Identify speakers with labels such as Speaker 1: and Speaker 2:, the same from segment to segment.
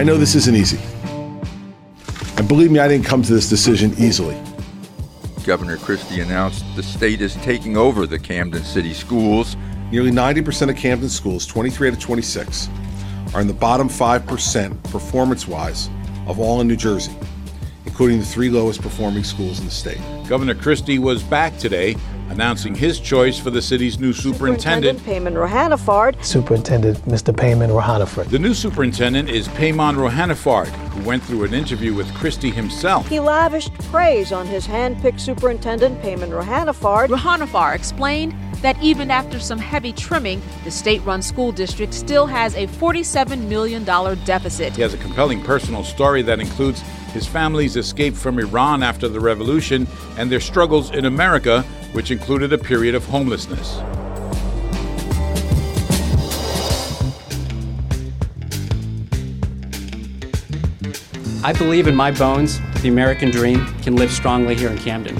Speaker 1: I know this isn't easy. And believe me, I didn't come to this decision easily.
Speaker 2: Governor Christie announced the state is taking over the Camden City schools.
Speaker 1: Nearly 90% of Camden schools, 23 out of 26, are in the bottom 5% performance wise of all in New Jersey, including the three lowest performing schools in the state.
Speaker 3: Governor Christie was back today announcing his choice for the city's new superintendent.
Speaker 4: superintendent Paymon Rouhanifard.
Speaker 5: Superintendent Mr. Paymon Rouhanifard.
Speaker 3: The new superintendent is Paymon Rouhanifard, who went through an interview with Christie himself.
Speaker 4: He lavished praise on his hand-picked superintendent, Paymon Rouhanifard.
Speaker 6: Rouhanifard explained that even after some heavy trimming, the state run school district still has a $47 million deficit.
Speaker 3: He has a compelling personal story that includes his family's escape from Iran after the revolution and their struggles in America which included a period of homelessness.
Speaker 7: I believe in my bones that the American dream can live strongly here in Camden.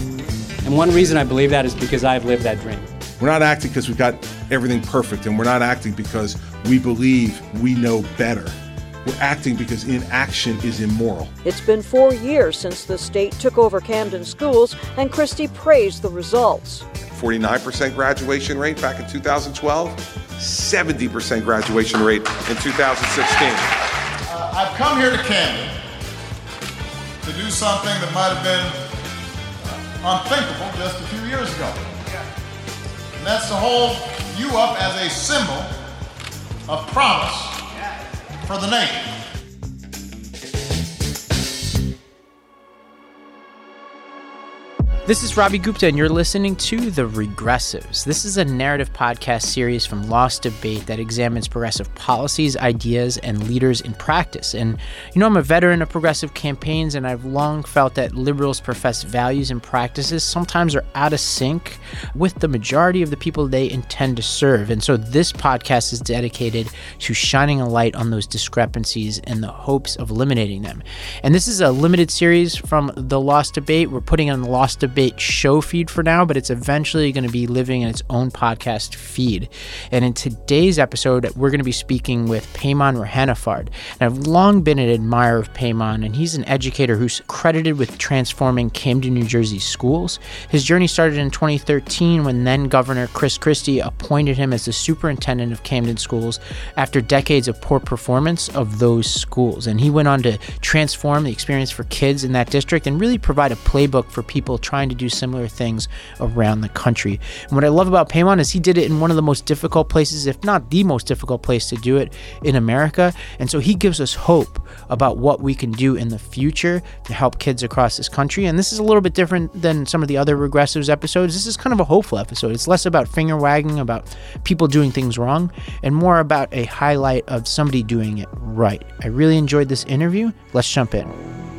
Speaker 7: And one reason I believe that is because I've lived that dream.
Speaker 1: We're not acting because we've got everything perfect, and we're not acting because we believe we know better. We're acting because inaction is immoral.
Speaker 4: It's been four years since the state took over Camden schools, and Christie praised the results.
Speaker 1: 49% graduation rate back in 2012, 70% graduation rate in 2016.
Speaker 8: Uh, I've come here to Camden to do something that might have been unthinkable just a few years ago. And that's to hold you up as a symbol of promise for the nation.
Speaker 9: This is Ravi Gupta, and you're listening to The Regressives. This is a narrative podcast series from Lost Debate that examines progressive policies, ideas, and leaders in practice. And, you know, I'm a veteran of progressive campaigns, and I've long felt that liberals' professed values and practices sometimes are out of sync with the majority of the people they intend to serve. And so this podcast is dedicated to shining a light on those discrepancies and the hopes of eliminating them. And this is a limited series from The Lost Debate. We're putting on The Lost Debate show feed for now, but it's eventually going to be living in its own podcast feed. And in today's episode, we're going to be speaking with Paymon Rouhanifard. And I've long been an admirer of Paymon, and he's an educator who's credited with transforming Camden, New Jersey schools. His journey started in 2013 when then Governor Chris Christie appointed him as the superintendent of Camden schools after decades of poor performance of those schools. And he went on to transform the experience for kids in that district and really provide a playbook for people trying to do similar things around the country. And what I love about Paymon is he did it in one of the most difficult places, if not the most difficult place to do it in America. And so he gives us hope about what we can do in the future to help kids across this country. And this is a little bit different than some of the other regressives episodes. This is kind of a hopeful episode. It's less about finger wagging about people doing things wrong and more about a highlight of somebody doing it right. I really enjoyed this interview. Let's jump in.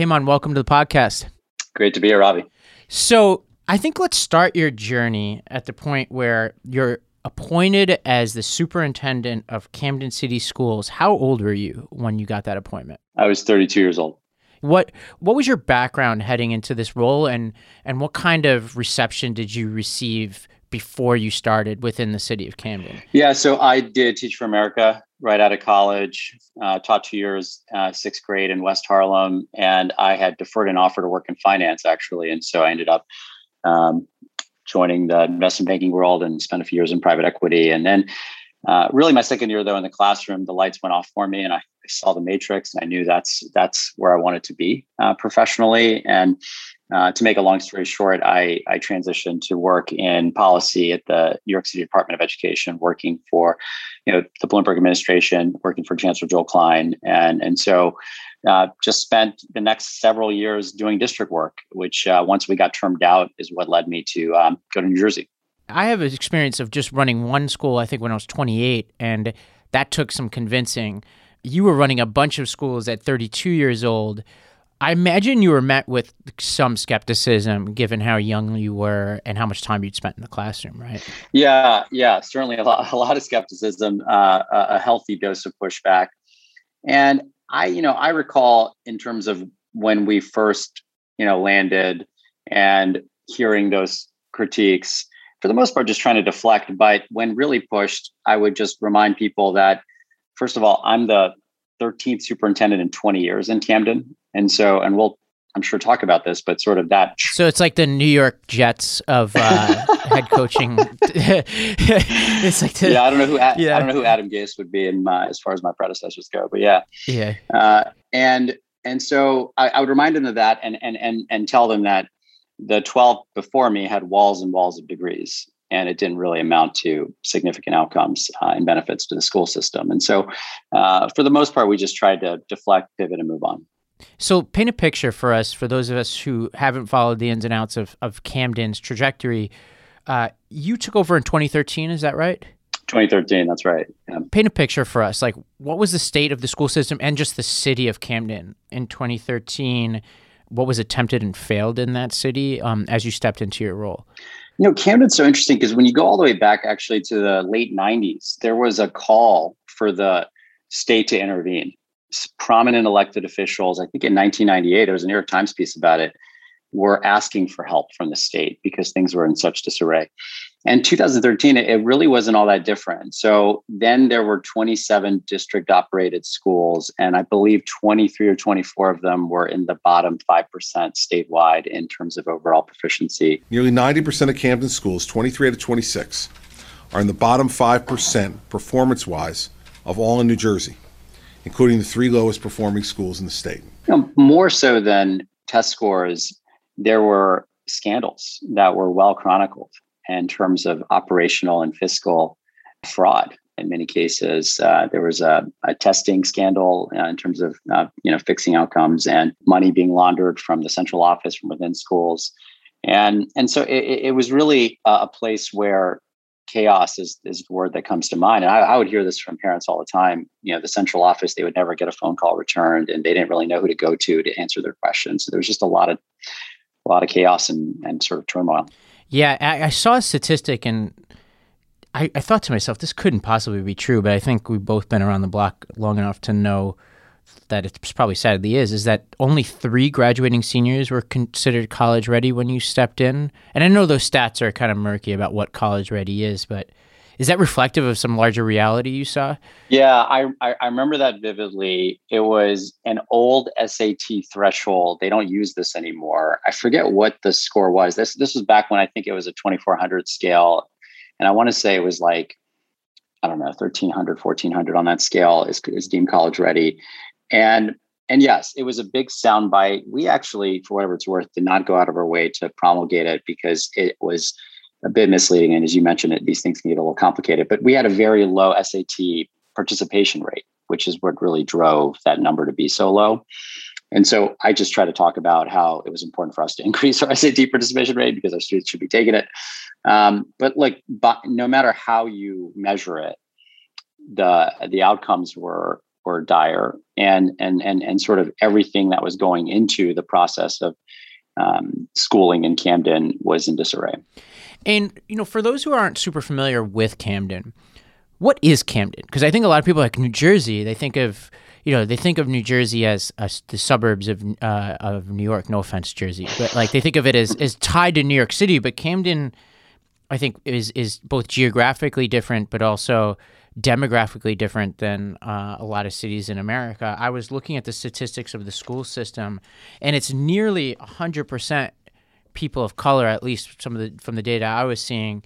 Speaker 9: Paymon, welcome to the podcast.
Speaker 10: Great to be here, Ravi.
Speaker 9: So I think let's start your journey at the point where you're appointed as the superintendent of Camden City Schools. How old were you when you got that appointment?
Speaker 10: I was 32 years old.
Speaker 9: What what was your background heading into this role and and what kind of reception did you receive before you started within the city of Camden?
Speaker 10: Yeah, so I did Teach for America right out of college, uh, taught two years, uh, sixth grade in West Harlem, and I had deferred an offer to work in finance actually, and so I ended up um, joining the investment banking world and spent a few years in private equity, and then. Uh, really, my second year though in the classroom, the lights went off for me, and I, I saw the matrix, and I knew that's that's where I wanted to be uh, professionally. And uh, to make a long story short, I, I transitioned to work in policy at the New York City Department of Education, working for, you know, the Bloomberg administration, working for Chancellor Joel Klein, and and so uh, just spent the next several years doing district work, which uh, once we got termed out is what led me to um, go to New Jersey.
Speaker 9: I have an experience of just running one school. I think when I was 28, and that took some convincing. You were running a bunch of schools at 32 years old I imagine you were met with some skepticism given how young you were and how much time you'd spent in the classroom, right?
Speaker 10: Yeah, yeah, certainly a lot, a lot of skepticism, uh, a healthy dose of pushback. And I, you know, I recall in terms of when we first, you know, landed and hearing those critiques, for the most part, just trying to deflect. But when really pushed, I would just remind people that, first of all, I'm the 13th superintendent in 20 years in Camden. And so, and we'll, I'm sure, talk about this, but sort of that.
Speaker 9: So it's like the New York Jets of uh, head coaching.
Speaker 10: it's like, the, yeah, I don't know who, yeah. I don't know who Adam Gase would be in my, as far as my predecessors go, but yeah.
Speaker 9: Yeah.
Speaker 10: Uh, and, and so I, I would remind them of that and, and, and, and tell them that the 12 before me had walls and walls of degrees and it didn't really amount to significant outcomes uh, and benefits to the school system. And so uh, for the most part we just tried to deflect pivot and move on.
Speaker 9: So paint a picture for us for those of us who haven't followed the ins and outs of, of camden's trajectory. Uh, you took over in 2013 is that right?
Speaker 10: 2013 that's right.
Speaker 9: Yeah. paint a picture for us like what was the state of the school system and just the city of camden in 2013 what was attempted and failed in that city um, as you stepped into your role?
Speaker 10: You know, Camden's so interesting because when you go all the way back actually to the late 90s, there was a call for the state to intervene. Prominent elected officials, I think in 1998, there was a New York Times piece about it, were asking for help from the state because things were in such disarray. And 2013, it really wasn't all that different. So then there were 27 district operated schools, and I believe 23 or 24 of them were in the bottom 5% statewide in terms of overall proficiency.
Speaker 1: Nearly 90% of Camden schools, 23 out of 26, are in the bottom 5% performance wise of all in New Jersey, including the three lowest performing schools in the state.
Speaker 10: You know, more so than test scores, there were scandals that were well chronicled in terms of operational and fiscal fraud. In many cases, uh, there was a, a testing scandal uh, in terms of uh, you know fixing outcomes and money being laundered from the central office from within schools, and and so it, it was really a place where chaos is, is the word that comes to mind. And I, I, would hear this from parents all the time. You know, the central office, they would never get a phone call returned and they didn't really know who to go to to answer their questions. So there was just a lot of a lot of chaos and, and sort of turmoil.
Speaker 9: Yeah, I, I saw a statistic and I, I thought to myself, this couldn't possibly be true, but I think we've both been around the block long enough to know that it's probably sadly is, is that only three graduating seniors were considered college ready when you stepped in. And I know those stats are kind of murky about what college ready is, but is that reflective of some larger reality you saw?
Speaker 10: Yeah, I, I, I remember that vividly. It was an old SAT threshold. They don't use this anymore. I forget what the score was. This this was back when I think it was a 2400 scale, and I want to say it was like I don't know 1300 1400 on that scale is is deemed college ready, and and yes, it was a big soundbite. We actually, for whatever it's worth, did not go out of our way to promulgate it because it was a bit misleading. And as you mentioned, it, these things can get a little complicated. But we had a very low SAT participation rate, which is what really drove that number to be so low. And so I just try to talk about how it was important for us to increase our SAT participation rate because our students should be taking it. Um, but like, but no matter how you measure it, the the outcomes were were dire, and and and and sort of everything that was going into the process of um, schooling in Camden was in disarray.
Speaker 9: And you know, for those who aren't super familiar with Camden, what is Camden? Because I think a lot of people like New Jersey, they think of you know they think of New Jersey as, as the suburbs of uh, of New York. No offense, Jersey, but like they think of it as as tied to New York City. But Camden, I think, is is both geographically different, but also demographically different than uh, a lot of cities in America. I was looking at the statistics of the school system, and it's nearly hundred percent people of color, at least some of the from the data I was seeing,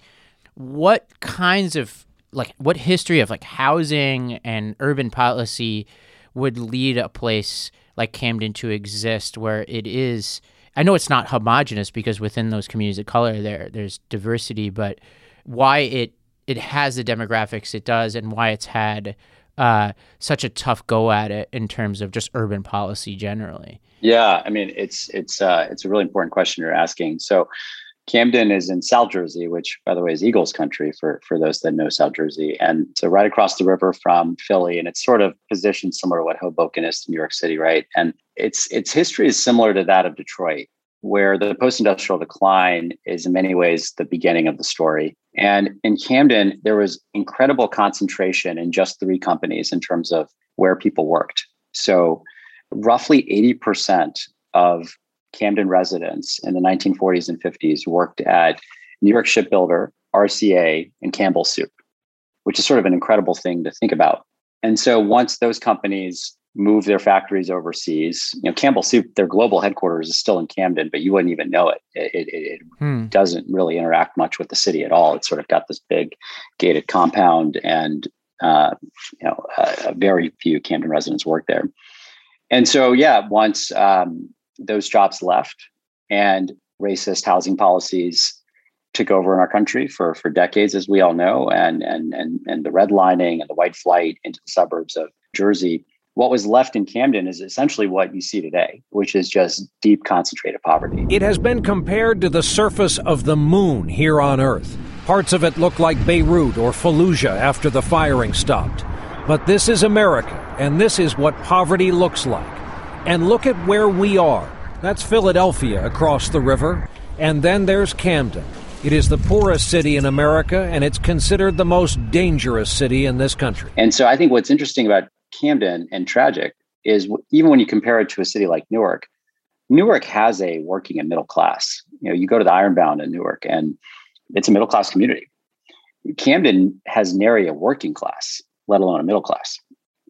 Speaker 9: what kinds of like what history of like housing and urban policy would lead a place like Camden to exist where it is? I know it's not homogenous because within those communities of color there there's diversity, but why it it has the demographics it does and why it's had uh, such a tough go at it in terms of just urban policy generally.
Speaker 10: Yeah, I mean it's it's uh, it's a really important question you're asking. So Camden is in South Jersey, which by the way is Eagles country for for those that know South Jersey, and so right across the river from Philly, and it's sort of positioned similar to what Hoboken is to New York City, right? And its its history is similar to that of Detroit, where the post-industrial decline is in many ways the beginning of the story. And in Camden, there was incredible concentration in just three companies in terms of where people worked. So roughly 80% of Camden residents in the 1940s and 50s worked at New York Shipbuilder, RCA, and Campbell Soup, which is sort of an incredible thing to think about. And so once those companies move their factories overseas, you know, Campbell Soup, their global headquarters is still in Camden, but you wouldn't even know it. It, it, it hmm. doesn't really interact much with the city at all. It's sort of got this big gated compound, and uh, you know, uh, very few Camden residents work there. And so, yeah, once um, those jobs left and racist housing policies took over in our country for for decades, as we all know, and and and and the redlining and the white flight into the suburbs of Jersey what was left in Camden is essentially what you see today, which is just deep concentrated poverty.
Speaker 11: It has been compared to the surface of the moon here on Earth. Parts of it look like Beirut or Fallujah after the firing stopped. But this is America, and this is what poverty looks like. And look at where we are. That's Philadelphia across the river. And then there's Camden. It is the poorest city in America, and it's considered the most dangerous city in this country.
Speaker 10: And so I think what's interesting about Camden and tragic is even when you compare it to a city like Newark, Newark has a working and middle class. You know, you go to the Ironbound in Newark and it's a middle class community. Camden has nary a working class, let alone a middle class.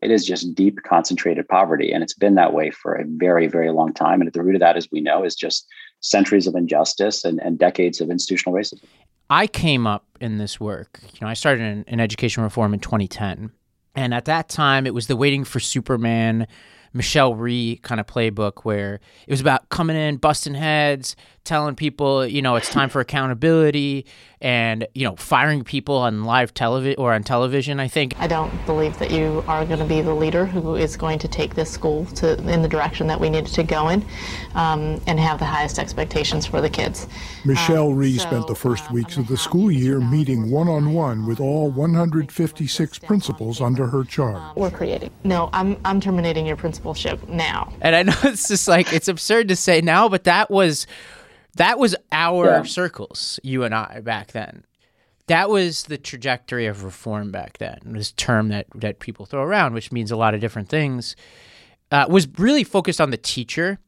Speaker 10: It is just deep concentrated poverty. And it's been that way for a very, very long time. And at the root of that, as we know, is just centuries of injustice and, and decades of institutional racism.
Speaker 9: I came up in this work. You know, I started in, in education reform in 2010. And at that time, it was the Waiting for Superman, Michelle Rhee kind of playbook where it was about coming in, busting heads, telling people, you know, it's time for accountability and, you know, firing people on live television or on television, I think.
Speaker 12: I don't believe that you are going to be the leader who is going to take this school to in the direction that we need to go in um, and have the highest expectations for the kids.
Speaker 13: Michelle um, Rhee so, spent the first um, weeks of the school year meeting one-on-one with all 156 principals under her charge.
Speaker 12: We're creating. No, I'm, I'm terminating your principalship now.
Speaker 9: And I know it's just like, it's absurd to say now, but that was that was our yeah. circles, you and I back then. That was the trajectory of reform back then. This term that that people throw around, which means a lot of different things, uh, was really focused on the teacher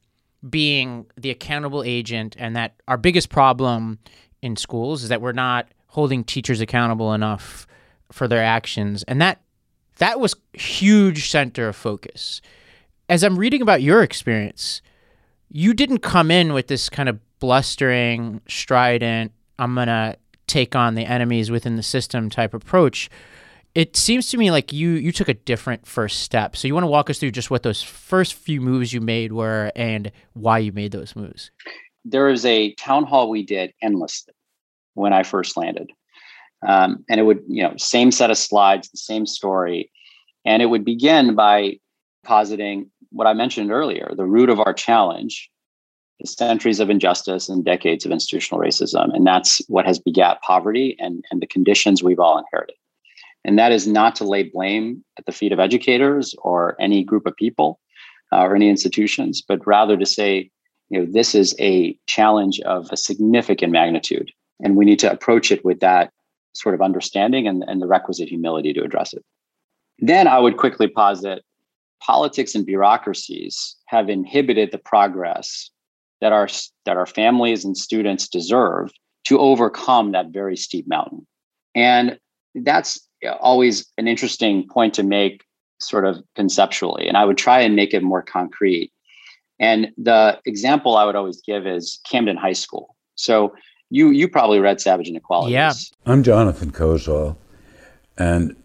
Speaker 9: being the accountable agent, and that our biggest problem in schools is that we're not holding teachers accountable enough for their actions, and that that was huge center of focus. As I'm reading about your experience, you didn't come in with this kind of blustering, strident, I'm going to take on the enemies within the system type approach. It seems to me like you you took a different first step. So you want to walk us through just what those first few moves you made were and why you made those moves.
Speaker 10: There was a town hall we did endlessly when I first landed. Um, and it would, you know, same set of slides, the same story. And it would begin by positing what I mentioned earlier the root of our challenge centuries of injustice and decades of institutional racism. And that's what has begat poverty and, and the conditions we've all inherited. And that is not to lay blame at the feet of educators or any group of people uh, or any institutions, but rather to say, you know, this is a challenge of a significant magnitude. And we need to approach it with that sort of understanding and, and the requisite humility to address it. Then I would quickly posit politics and bureaucracies have inhibited the progress that our that our families and students deserve to overcome that very steep mountain. And that's always an interesting point to make sort of conceptually and i would try and make it more concrete. And the example i would always give is camden high school. So you you probably read savage inequalities.
Speaker 9: Yeah.
Speaker 14: I'm jonathan kozol and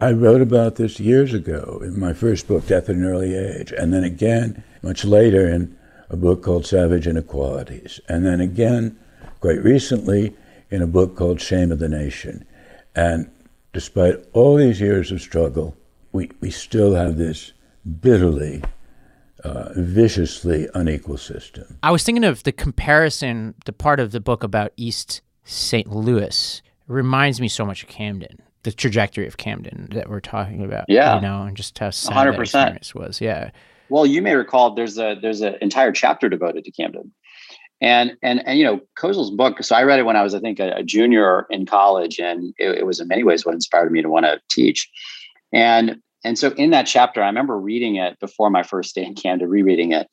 Speaker 14: i wrote about this years ago in my first book death at an early age and then again much later in a book called Savage Inequalities, and then again, quite recently, in a book called Shame of the Nation. And despite all these years of struggle, we, we still have this bitterly, uh, viciously unequal system.
Speaker 9: I was thinking of the comparison, the part of the book about East St. Louis reminds me so much of Camden, the trajectory of Camden that we're talking about.
Speaker 10: Yeah.
Speaker 9: You know, and just how sad 100%. that experience was. Yeah.
Speaker 10: Well, you may recall there's a there's an entire chapter devoted to Camden, and and and you know Kozol's book. So I read it when I was I think a, a junior in college, and it, it, was in many ways what inspired me to want to teach. And and so in that chapter, I remember reading it before my first day in Camden, rereading it,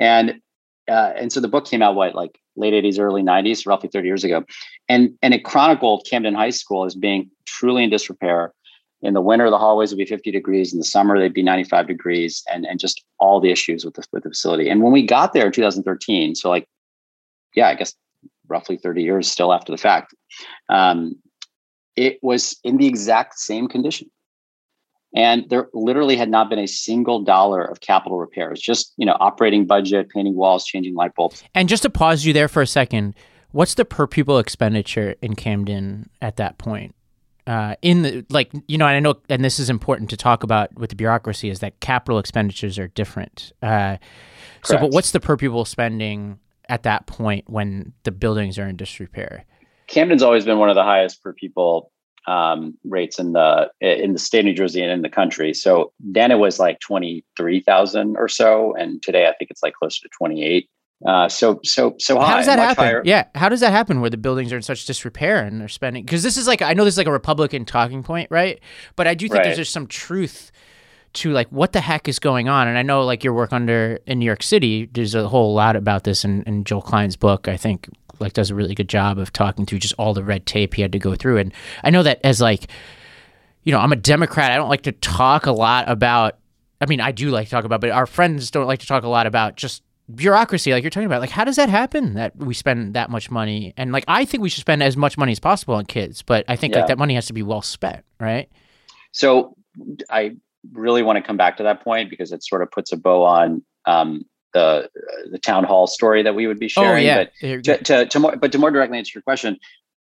Speaker 10: and uh, and so the book came out what like late 80s early 90s roughly 30 years ago and and it chronicled camden high school as being truly in disrepair in the winter the hallways would be 50 degrees in the summer they'd be 95 degrees and and just all the issues with the, with the facility. And when we got there in 2013 so like yeah i guess roughly 30 years still after the fact um, it was in the exact same condition. And there literally had not been a single dollar of capital repairs just you know operating budget painting walls changing light bulbs.
Speaker 9: And just to pause you there for a second what's the per pupil expenditure in camden at that point uh, in the like you know and i know and this is important to talk about with the bureaucracy is that capital expenditures are different uh, so but what's the per pupil spending at that point when the buildings are in disrepair
Speaker 10: camden's always been one of the highest per pupil um, rates in the in the state of New Jersey and in the country. So then it was like twenty three thousand or so, and today I think it's like closer to twenty eight. Uh, so so so high.
Speaker 9: How does that happen?
Speaker 10: Higher.
Speaker 9: Yeah, how does that happen where the buildings are in such disrepair and they're spending? Because this is like I know this is like a Republican talking point, right? But I do think
Speaker 10: Right.
Speaker 9: there's just some truth to like what the heck is going on. And I know like your work under in New York City, there's a whole lot about this in, in Joel Klein's book. I think like does a really good job of talking through just all the red tape he had to go through. And I know that as like you know, I'm a Democrat. I don't like to talk a lot about. I mean, I do like to talk about, but our friends don't like to talk a lot about just bureaucracy, like you're talking about. Like, how does that happen that we spend that much money? And like, I think we should spend as much money as possible on kids, but I think
Speaker 10: Yeah.
Speaker 9: like that money has to be well spent, right?
Speaker 10: So I really want to come back to that point because it sort of puts a bow on um, the the town hall story that we would be sharing
Speaker 9: Oh,
Speaker 10: sharing.
Speaker 9: yeah.
Speaker 10: But to, to, to more, but to more directly answer your question,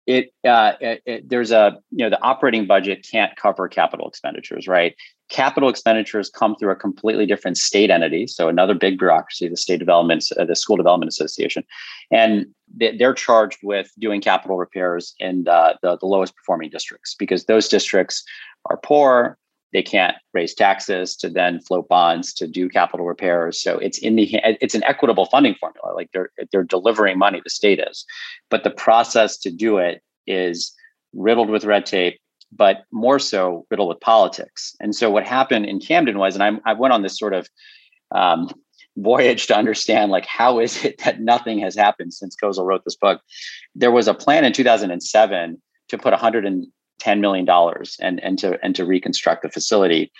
Speaker 10: it, uh, it, it there's a you know the operating budget can't cover capital expenditures, right? Capital expenditures come through a completely different state entity, so another big bureaucracy, the state development, uh, the school development association, and they- they're charged with doing capital repairs in the the lowest performing districts because those districts are poor they can't raise taxes to then float bonds to do capital repairs so it's in the it's an equitable funding formula like they're they're delivering money the state is. But the process to do it is riddled with red tape but more so riddled with politics. And so what happened in camden was and i, I went on this sort of um, voyage to understand like how is it that nothing has happened since Kozol wrote this book. There was a plan in 2007 to put 110 million dollars and and to and to reconstruct the facility.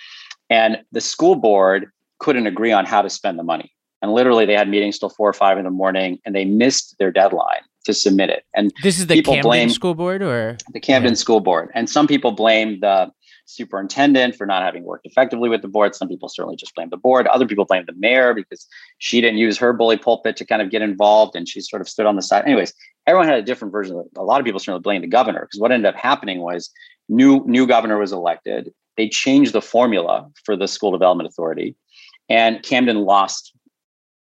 Speaker 10: And the school board couldn't agree on how to spend the money. And literally they had meetings till four or five in the morning and they missed their deadline to submit it and
Speaker 9: This is the
Speaker 10: people
Speaker 9: Camden
Speaker 10: blame
Speaker 9: School Board, or
Speaker 10: the Camden School Board. And some people blame the superintendent for not having worked effectively with the board. Some people certainly just blame the board. Other people blame the mayor because she didn't use her bully pulpit to kind of get involved and she sort of stood on the side. Anyways, everyone had a different version. A lot of people certainly blame the governor because what ended up happening was new new governor was elected. They changed the formula for the school development authority, and Camden lost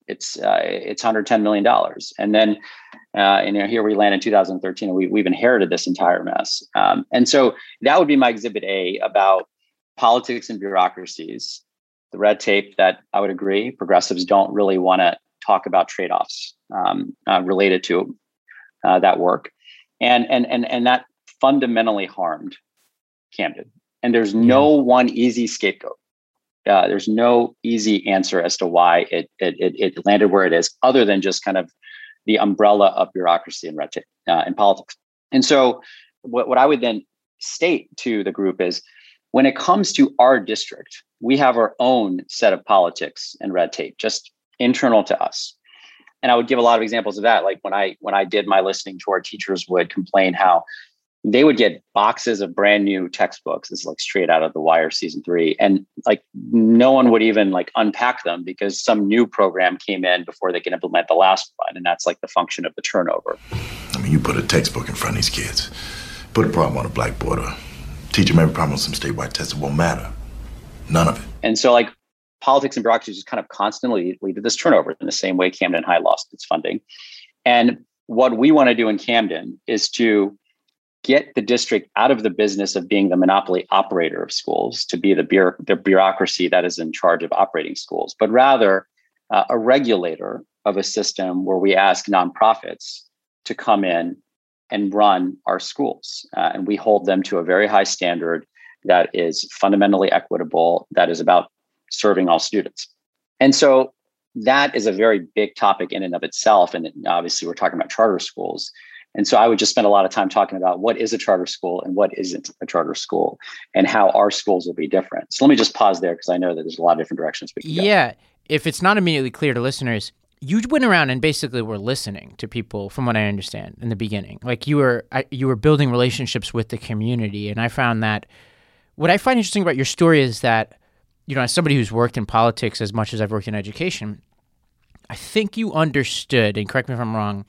Speaker 10: its uh, its 110 million dollars. And then uh, and you know, here we land in 2013, and we, we've inherited this entire mess. Um, and so that would be my exhibit A about politics and bureaucracies, the red tape that I would agree progressives don't really want to talk about trade offs um, uh, related to uh, that work, and and and and that fundamentally harmed Camden. And there's no one easy scapegoat. Uh, there's no easy answer as to why it, it it landed where it is, other than just kind of the umbrella of bureaucracy and red tape uh, and politics. And so, what, what I would then state to the group is when it comes to our district, we have our own set of politics and red tape, just internal to us. And I would give a lot of examples of that. Like when I when I did my listening tour, teachers would complain how they would get boxes of brand new textbooks. This is like straight out of the Wire season three, and like no one would even like unpack them because some new program came in before they can implement the last one, and that's like the function of the turnover.
Speaker 15: I mean, you put a textbook in front of these kids, put a problem on a blackboard, or teach them every problem on some statewide test. It won't matter. None of it.
Speaker 10: And so, like, politics and bureaucracy just kind of constantly lead to this turnover in the same way Camden High lost its funding. And what we want to do in Camden is to get the district out of the business of being the monopoly operator of schools to be the, bureau- the bureaucracy that is in charge of operating schools, but rather uh, a regulator of a system where we ask nonprofits to come in and run our schools. Uh, and we hold them to a very high standard that is fundamentally equitable, that is about serving all students. And so that is a very big topic in and of itself. And obviously, we're talking about charter schools. And so I would just spend a lot of time talking about what is a charter school and what isn't a charter school and how our schools will be different. So let me just pause there because I know that there's a lot of different directions we can go.
Speaker 9: Yeah. If it's not immediately clear to listeners, you went around and basically were listening to people from what I understand in the beginning. Like you were you were building relationships with the community and I found that what I find interesting about your story is that you know, as somebody who's worked in politics as much as I've worked in education, I think you understood, and correct me if I'm wrong,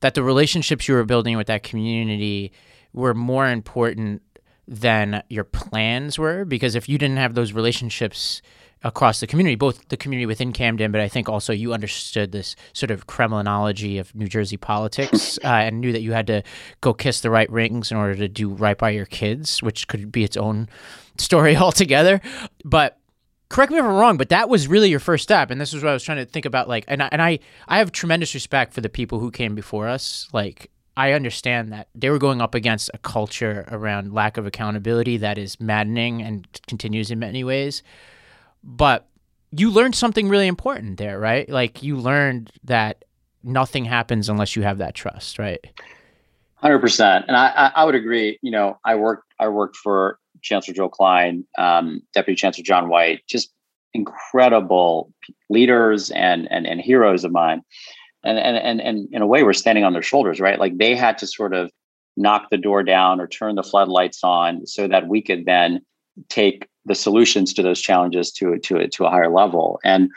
Speaker 9: that the relationships you were building with that community were more important than your plans were. Because if you didn't have those relationships across the community, both the community within Camden, but I think also you understood this sort of Kremlinology of New Jersey politics uh, and knew that you had to go kiss the right rings in order to do right by your kids, which could be its own story altogether. But correct me if I'm wrong, but that was really your first step, and this is what I was trying to think about. Like, and I, and I, I have tremendous respect for the people who came before us. Like, I understand that they were going up against a culture around lack of accountability that is maddening and continues in many ways. But you learned something really important there, right? Like, you learned that nothing happens unless you have that trust, right?
Speaker 10: Hundred percent, and I, I would agree. You know, I worked I worked for Chancellor Joe Klein, um, Deputy Chancellor John White, just incredible leaders and and and heroes of mine. And and and and in a way, we're standing on their shoulders, right? Like they had to sort of knock the door down or turn the floodlights on so that we could then take the solutions to those challenges to to to a higher level. And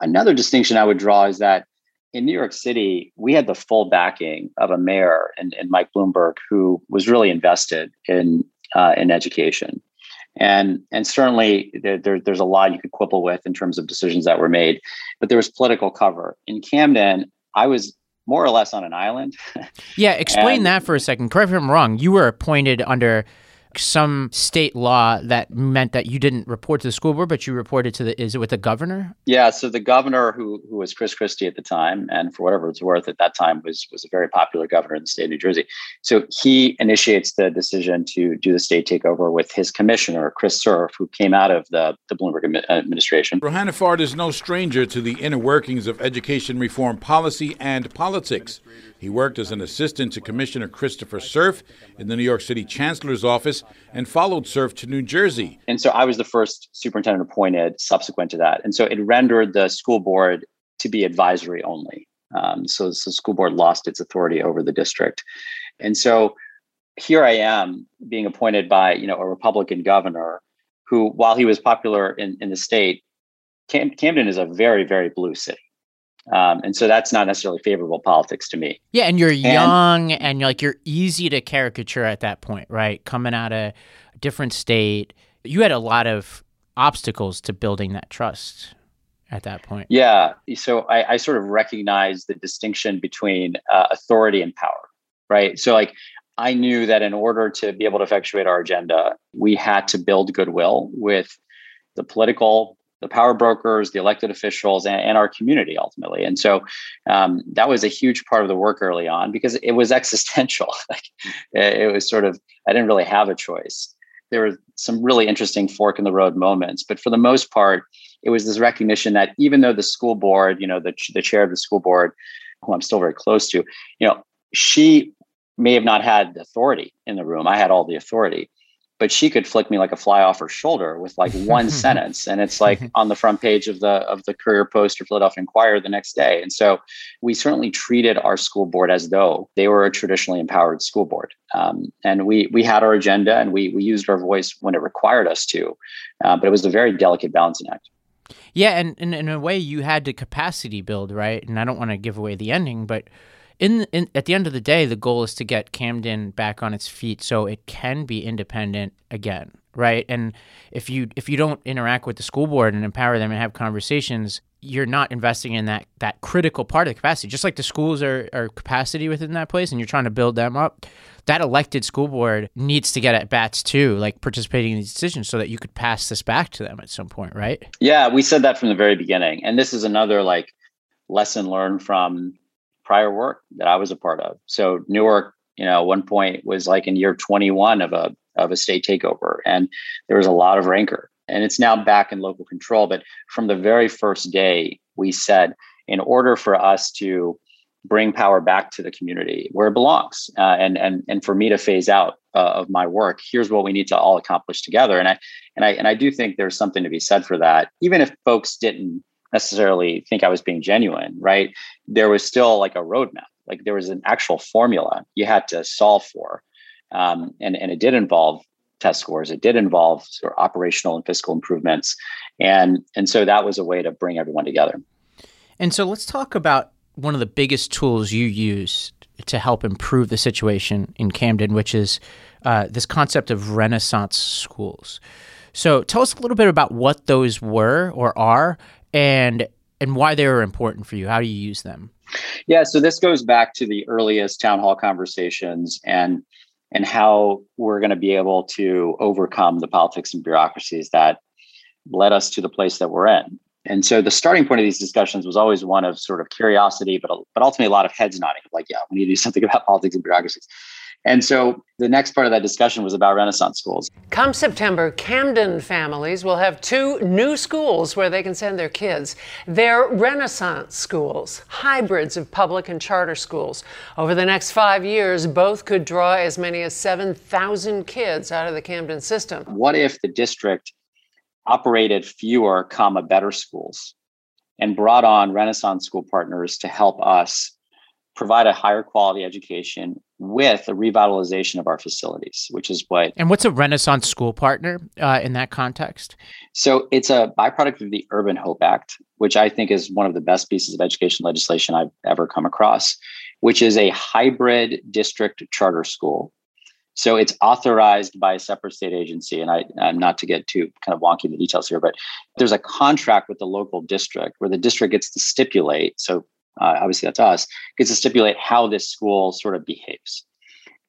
Speaker 10: another distinction I would draw is that in New York City, we had the full backing of a mayor and, and Mike Bloomberg, who was really invested in uh, in education. And, and certainly there, there, there's a lot you could quibble with in terms of decisions that were made, but there was political cover. In Camden, I was more or less on an island.
Speaker 9: yeah, explain and, that for a second. Correct me if I'm wrong. You were appointed under some state law that meant that you didn't report to the school board, but you reported to the is it with the governor?
Speaker 10: Yeah, so the governor who who was Chris Christie at the time, and for whatever it's worth, at that time was was a very popular governor in the state of New Jersey. So he initiates the decision to do the state takeover with his commissioner, Chris Cerf, who came out of the, the Bloomberg administration.
Speaker 3: Rouhanifard is no stranger to the inner workings of education reform policy and politics. He worked as an assistant to Commissioner Christopher Cerf in the New York City Chancellor's office and followed Cerf to New Jersey.
Speaker 10: And so I was the first superintendent appointed subsequent to that. And so it rendered the school board to be advisory only. Um, so, the school board lost its authority over the district. And so here I am being appointed by you know a Republican governor who, while he was popular in, in the state, Cam- Camden is a very, very blue city. Um, and so that's not necessarily favorable politics to me.
Speaker 9: Yeah, and you're and, young and you're like you're easy to caricature at that point, right? Coming out of a different state, you had a lot of obstacles to building that trust at that point.
Speaker 10: Yeah, so I, I sort of recognize the distinction between uh, authority and power, right? So like I knew that in order to be able to effectuate our agenda, we had to build goodwill with the political the power brokers, the elected officials, and, and our community ultimately. And so um, that was a huge part of the work early on because it was existential. like it was sort of I didn't really have a choice. There were some really interesting fork in the road moments, but for the most part, it was this recognition that even though the school board, you know, the the chair of the school board, who I'm still very close to, you know, she may have not had the authority in the room. I had all the authority but she could flick me like a fly off her shoulder with like one sentence. And it's like on the front page of the of the Courier Post or Philadelphia Inquirer the next day. And so we certainly treated our school board as though they were a traditionally empowered school board. Um, and we we had our agenda and we we used our voice when it required us to uh, but it was a very delicate balancing act.
Speaker 9: Yeah and, and in a way you had to capacity build right? And i don't want to give away the ending but in, in at the end of the day, the goal is to get Camden back on its feet so it can be independent again, right? And if you if you don't interact with the school board and empower them and have conversations, you're not investing in that that critical part of the capacity. Just like the schools are, are capacity within that place, and you're trying to build them up. That elected school board needs to get at bats too, like participating in these decisions, so that you could pass this back to them at some point, right?
Speaker 10: Yeah, we said that from the very beginning, and this is another like lesson learned from prior work that I was a part of. So Newark, you know, one point was like in year 21 of a of a state takeover, and there was a lot of rancor. And it's now back in local control. But from the very first day, we said in order for us to bring power back to the community where it belongs uh, and and and for me to phase out uh, of my work here's what we need to all accomplish together and i and i and i do think there's something to be said for that even if folks didn't necessarily think i was being genuine right? There was still like a roadmap. Like there was an actual formula you had to solve for. Um, and and it did involve test scores. It did involve sort of operational and fiscal improvements. And and so that was a way to bring everyone together.
Speaker 9: And so let's talk about one of the biggest tools you use to help improve the situation in Camden, which is uh, this concept of Renaissance schools. So tell us a little bit about what those were or are, and and why they were important for you. How do you use them?
Speaker 10: Yeah, so this goes back to the earliest town hall conversations and and how we're going to be able to overcome the politics and bureaucracies that led us to the place that we're in. And so the starting point of these discussions was always one of sort of curiosity, but but ultimately a lot of heads nodding, like, yeah, we need to do something about politics and bureaucracies. And so the next part of that discussion was about Renaissance schools.
Speaker 16: Come September, Camden families will have two new schools where they can send their kids. They're Renaissance schools, hybrids of public and charter schools. Over the next five years, both could draw as many as 7,000 kids out of the Camden system.
Speaker 10: What if the district operated fewer, comma, better schools and brought on Renaissance school partners to help us provide a higher quality education with a revitalization of our facilities, which is what.
Speaker 9: And what's a Renaissance school partner uh, in that context?
Speaker 10: So it's a byproduct of the Urban Hope Act, which I think is one of the best pieces of education legislation I've ever come across, which is a hybrid district charter school so it's authorized by a separate state agency. And I, am not to get too kind of wonky in the details here, but there's a contract with the local district where the district gets to stipulate. So uh, obviously that's us gets to stipulate how this school sort of behaves.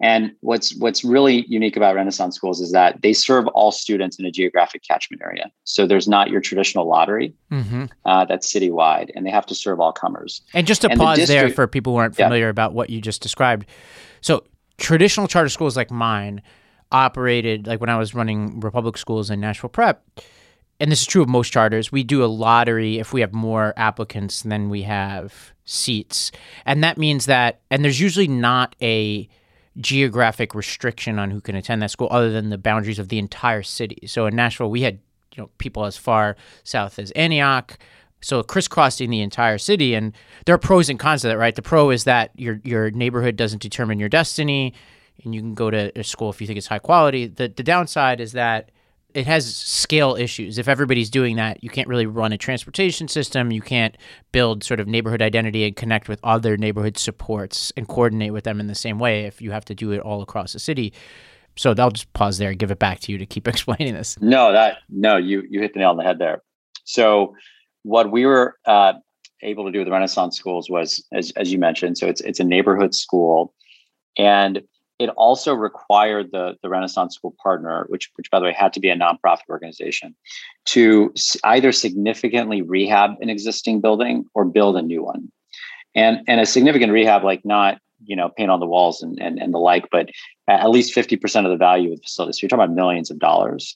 Speaker 10: And what's what's really unique about Renaissance schools is that they serve all students in a geographic catchment area. So there's not your traditional lottery mm-hmm. uh, that's citywide, and they have to serve all comers.
Speaker 9: And just to and pause the district, there for people who aren't familiar yeah. about what you just described, so traditional charter schools like mine operated like when I was running Republic schools in Nashville Prep. And this is true of most charters. We do a lottery if we have more applicants than we have seats. And that means that, and there's usually not a geographic restriction on who can attend that school other than the boundaries of the entire city. So in Nashville, we had you know people as far south as Antioch, so crisscrossing the entire city and there are pros and cons to that right the pro is that your your neighborhood doesn't determine your destiny and you can go to a school if you think it's high quality the the downside is that it has scale issues. If everybody's doing that you can't really run a transportation system. You can't build sort of neighborhood identity and connect with other neighborhood supports and coordinate with them in the same way if you have to do it all across the city. So i'll just pause there and give it back to you to keep explaining this.
Speaker 10: No that no you you hit the nail on the head there. So what we were uh, able to do with the Renaissance schools was, as, as you mentioned, so it's it's a neighborhood school, and it also required the the Renaissance school partner, which which by the way had to be a nonprofit organization, to either significantly rehab an existing building or build a new one, and and a significant rehab like not you know paint on the walls and and, and the like, but at least fifty percent of the value of the facility. So you're talking about millions of dollars.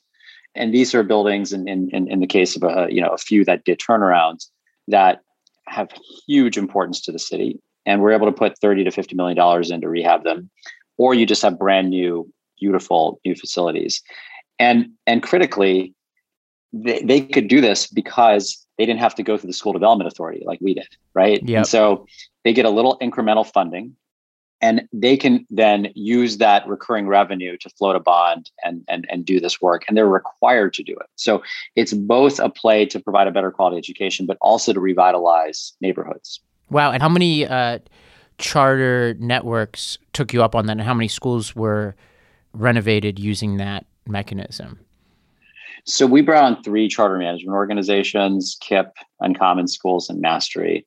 Speaker 10: And these are buildings in, in, in the case of a, you know a few that did turnarounds that have huge importance to the city and we're able to put 30 to 50 million dollars in to rehab them or you just have brand new beautiful new facilities. And and critically they, they could do this because they didn't have to go through the school development authority like we did right?
Speaker 9: Yeah.
Speaker 10: and so they get a little incremental funding and they can then use that recurring revenue to float a bond and, and, and do this work and they're required to do it. So it's both a play to provide a better quality education but also to revitalize neighborhoods.
Speaker 9: Wow and how many uh, charter networks took you up on that and how many schools were renovated using that mechanism?
Speaker 10: So we brought on three charter management organizations KIPP uncommon schools and mastery.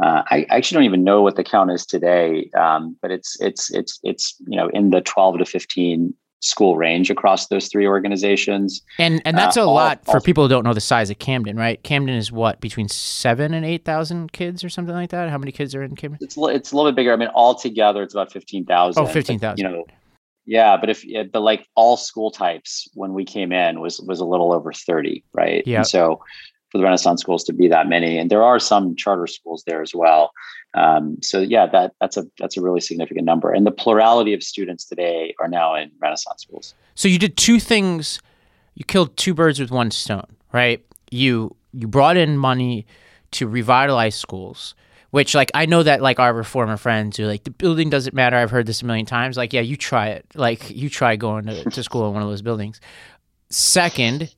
Speaker 10: Uh, I, I, actually don't even know what the count is today, um, but it's it's it's it's you know in the twelve to fifteen school range across those three organizations.
Speaker 9: And and that's uh, a all, lot for all, people who don't know the size of Camden, right? Camden is what between seven and eight thousand kids or something like that. How many kids are in Camden?
Speaker 10: It's it's a little bit bigger. I mean, altogether, it's about fifteen thousand.
Speaker 9: Oh, 15,000.
Speaker 10: You know, yeah, but if but like all school types when we came in was was a little over thirty, right?
Speaker 9: Yeah.
Speaker 10: so for the Renaissance schools to be that many, and there are some charter schools there as well. Um, so yeah, that that's a that's a really significant number, and the plurality of students today are now in Renaissance schools.
Speaker 9: So you did two things. You killed two birds with one stone, right? You you brought in money to revitalize schools, which like I know that like our reformer friends who like the building doesn't matter. I've heard this a million times. Like, yeah, you try it. Like you try going to, to school in one of those buildings. Second,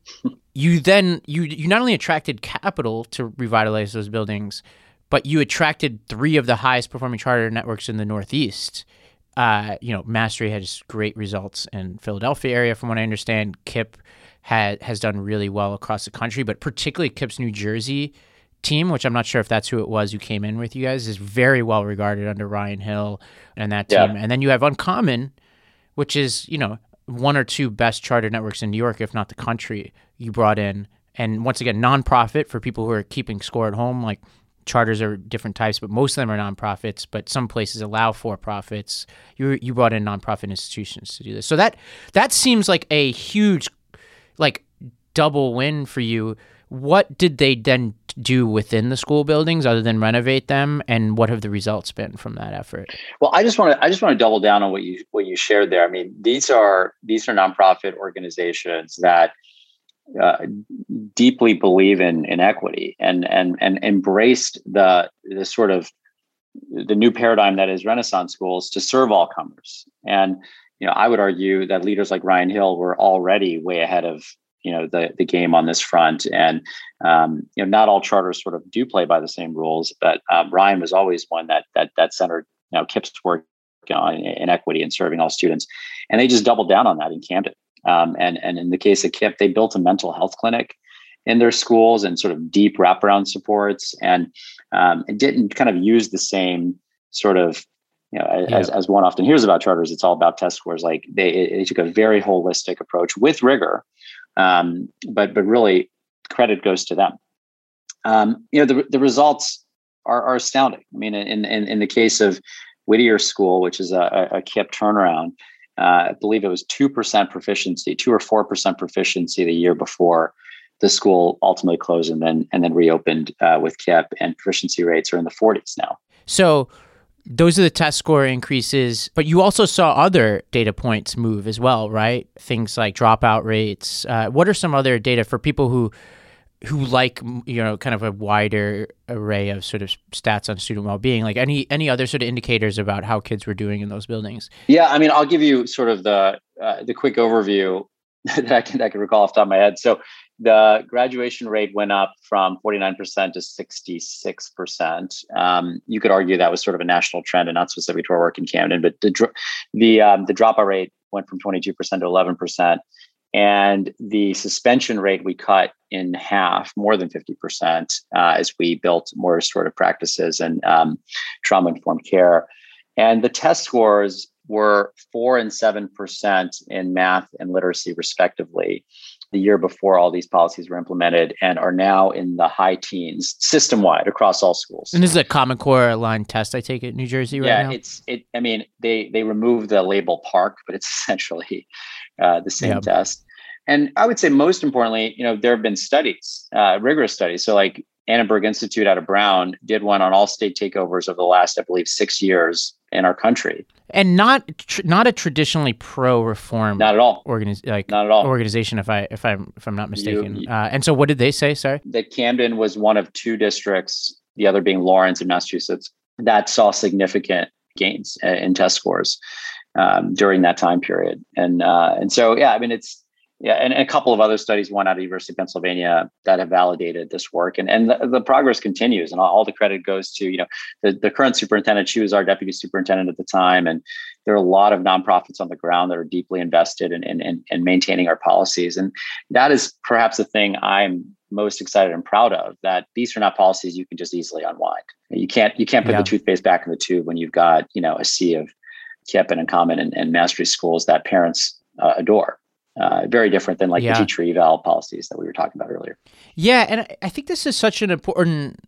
Speaker 9: you then you you not only attracted capital to revitalize those buildings, but you attracted three of the highest performing charter networks in the Northeast. Uh, you know, Mastery has great results in Philadelphia area, from what I understand. KIPP had has done really well across the country, but particularly KIPP's New Jersey team, which I'm not sure if that's who it was who came in with you guys, is very well regarded under Ryan Hill and that team.
Speaker 10: Yeah.
Speaker 9: And then you have Uncommon, which is you know one or two best charter networks in New York, if not the country. You brought in, and once again, nonprofit for people who are keeping score at home, like charters are different types, but most of them are nonprofits. But some places allow for profits. You you brought in nonprofit institutions to do this, so that that seems like a huge, like double win for you. What did they then do within the school buildings other than renovate them, and what have the results been from that effort?
Speaker 10: Well, I just want to I just want to double down on what you what you shared there. I mean, these are these are nonprofit organizations that uh, deeply believe in in equity and and and embraced the the sort of the new paradigm that is Renaissance schools to serve all comers. And you know, I would argue that leaders like Ryan Hill were already way ahead of you know the the game on this front. And um, you know, not all charters sort of do play by the same rules, but um, Ryan was always one that that that centered you know KIPP's work on in equity and serving all students, and they just doubled down on that in Camden. Um, and and in the case of KIPP, they built a mental health clinic in their schools and sort of deep wraparound supports, and um, it didn't kind of use the same sort of you know as,
Speaker 9: Yeah.
Speaker 10: as one often hears about charters. It's all about test scores. Like they they took a very holistic approach with rigor, um, but but really credit goes to them. Um, you know the the results are, are astounding. I mean, in in in the case of Whittier School, which is a, a, KIPP turnaround, uh, I believe it was 2% proficiency, 2 or 4% proficiency the year before the school ultimately closed and then and then reopened uh, with KIPP and proficiency rates are in the 40s now.
Speaker 9: So those are the test score increases, but you also saw other data points move as well, right? Things like dropout rates. Uh, what are some other data for people who who like you know kind of a wider array of sort of stats on student well-being? Like any any other sort of indicators about how kids were doing in those buildings?
Speaker 10: Yeah, I mean, I'll give you sort of the uh, the quick overview that I can I can recall off the top of my head. So the graduation rate went up from 49% to 66%. Um, you could argue that was sort of a national trend and not specific to our work in Camden, but the the um, the dropout rate went from 22% to 11%. And the suspension rate we cut in half, more than 50%, uh, as we built more restorative practices and um, trauma informed care. And the test scores were four and seven percent in math and literacy, respectively, the year before all these policies were implemented, and are now in the high teens system wide across all schools.
Speaker 9: And this is a Common Core line test, I take it, in New Jersey right
Speaker 10: yeah,
Speaker 9: now.
Speaker 10: it's it. I mean, they they removed the label PARCC, but it's essentially uh, the same
Speaker 9: Yeah.
Speaker 10: test. And I would say most importantly, you know, there have been studies, uh, rigorous studies. So like Annenberg Institute out of Brown did one on all state takeovers over the last, I believe, six years in our country.
Speaker 9: And not tr- not a traditionally pro reform
Speaker 10: Not at all.
Speaker 9: organiz- like
Speaker 10: Not at all.
Speaker 9: organization if I if I'm if I'm not mistaken.
Speaker 10: you-
Speaker 9: uh, and so what did they say? Sorry.
Speaker 10: that Camden was one of two districts, the other being Lawrence in Massachusetts, that saw significant gains uh, in test scores um, during that time period. And uh, and so yeah, I mean it's yeah, and, and a couple of other studies, one out of University of Pennsylvania, that have validated this work, and and the, the progress continues, and all, all the credit goes to you know the, the current superintendent. She was our deputy superintendent at the time, and there are a lot of nonprofits on the ground that are deeply invested in in, in, in maintaining our policies, and that is perhaps the thing I'm most excited and proud of. That these are not policies you can just easily unwind. You can't you can't put
Speaker 9: Yeah.
Speaker 10: the toothpaste back in the tube when you've got you know a sea of KIPP and Uncommon and, and mastery schools that parents uh, adore. Uh, very different than like
Speaker 9: Yeah.
Speaker 10: the teacher eval policies that we were talking about earlier.
Speaker 9: Yeah, and I- I think this is such an important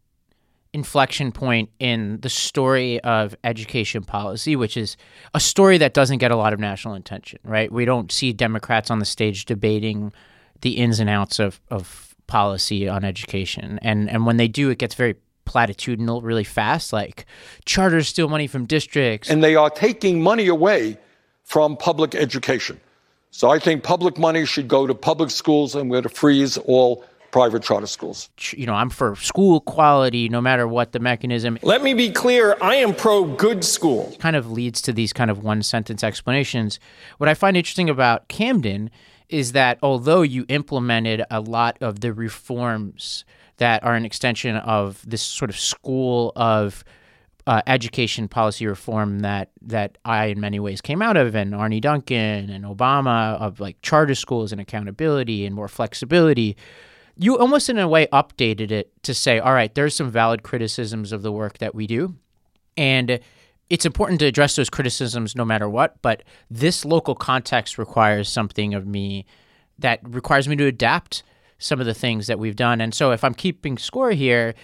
Speaker 9: inflection point in the story of education policy, which is a story that doesn't get a lot of national attention, right? We don't see Democrats on the stage debating the ins and outs of, of policy on education. And and when they do, it gets very platitudinal really fast, like charters steal money from districts.
Speaker 17: And they are taking money away from public education. So I think public money should go to public schools and we're to freeze all private charter schools.
Speaker 9: You know, I'm for school quality no matter what the mechanism.
Speaker 18: Let me be clear, I am pro good school.
Speaker 9: Kind of leads to these kind of one sentence explanations. What I find interesting about Camden is that although you implemented a lot of the reforms that are an extension of this sort of school of uh, education policy reform that that I in many ways came out of, and Arne Duncan and Obama of like charter schools and accountability and more flexibility. You almost in a way updated it to say, all right, there's some valid criticisms of the work that we do, and it's important to address those criticisms no matter what. But this local context requires something of me that requires me to adapt some of the things that we've done. And so if I'm keeping score here,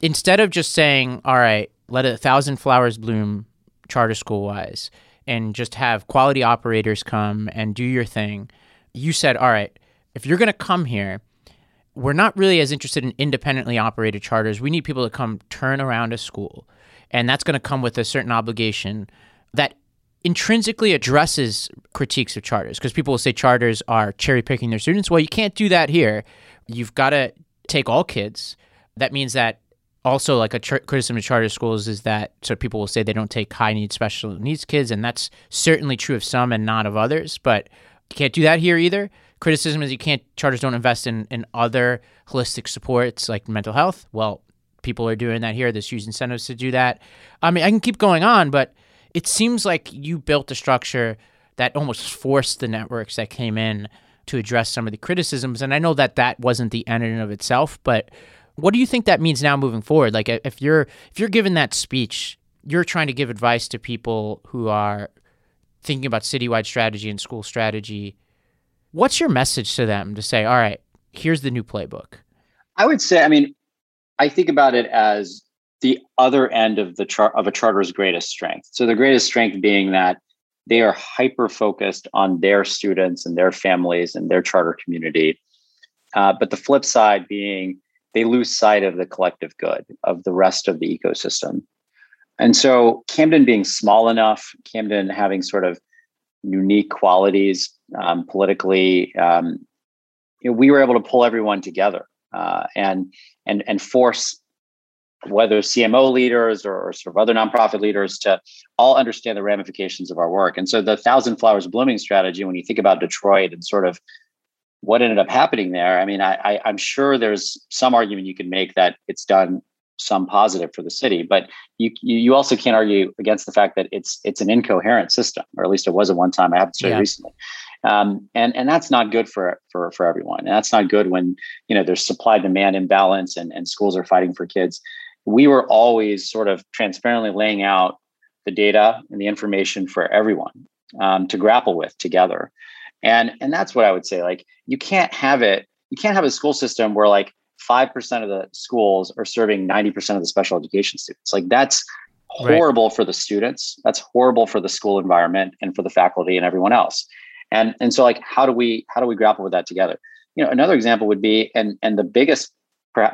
Speaker 9: instead of just saying, all right, let a thousand flowers bloom charter school wise and just have quality operators come and do your thing, you said, all right, if you're going to come here, we're not really as interested in independently operated charters. We need people to come turn around a school. And that's going to come with a certain obligation that intrinsically addresses critiques of charters because people will say charters are cherry picking their students. Well, you can't do that here. You've got to take all kids. That means that also like a criticism of charter schools is that so people will say they don't take high needs special needs kids and that's certainly true of some and not of others but you can't do that here either. Criticism is you can't charters don't invest in, in other holistic supports like mental health. Well people are doing that here. There's huge incentives to do that. I mean i can keep going on but it seems like you built a structure that almost forced the networks that came in to address some of the criticisms. And I know that that wasn't the end in and of itself, but what do you think that means now moving forward? Like if you're if you're given that speech, you're trying to give advice to people who are thinking about citywide strategy and school strategy. What's your message to them to say, all right, here's the new playbook?
Speaker 10: I would say, I mean, I think about it as the other end of the chart of a charter's greatest strength. So the greatest strength being that they are hyper focused on their students and their families and their charter community. Uh, but the flip side being they lose sight of the collective good of the rest of the ecosystem. And so Camden being small enough, Camden having sort of unique qualities um, politically, um, you know, we were able to pull everyone together uh, and and and force whether CMO leaders or, or, sort of other nonprofit leaders to all understand the ramifications of our work. And so the thousand flowers blooming strategy, when you think about Detroit and sort of what ended up happening there, I mean, I, I, I'm sure there's some argument you can make that it's done some positive for the city, but you you also can't argue against the fact that it's it's an incoherent system, or at least it was at one time. I haven't yeah. recently, um, and and that's not good for for for everyone. And that's not good when you know there's supply demand imbalance and and schools are fighting for kids we were always sort of transparently laying out the data and the information for everyone um, to grapple with together and and that's what i would say like you can't have it you can't have a school system where like 5% of the schools are serving 90% of the special education students. Like that's horrible right. for the students that's horrible for the school environment and for the faculty and everyone else. And and so like how do we how do we grapple with that together? You know another example would be and and the biggest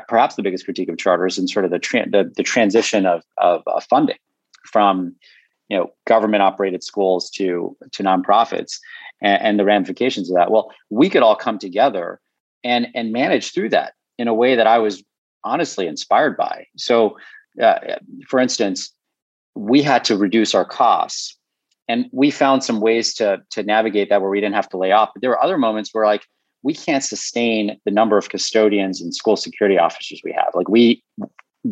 Speaker 10: perhaps the biggest critique of charters and sort of the, tra- the, the, transition of, of, of funding from you know government operated schools to to nonprofits and, and, the ramifications of that well we could all come together and and manage through that in a way that i was honestly inspired by so uh, for instance we had to reduce our costs and we found some ways to to navigate that where we didn't have to lay off but there were other moments where like we can't sustain the number of custodians and school security officers we have. Like we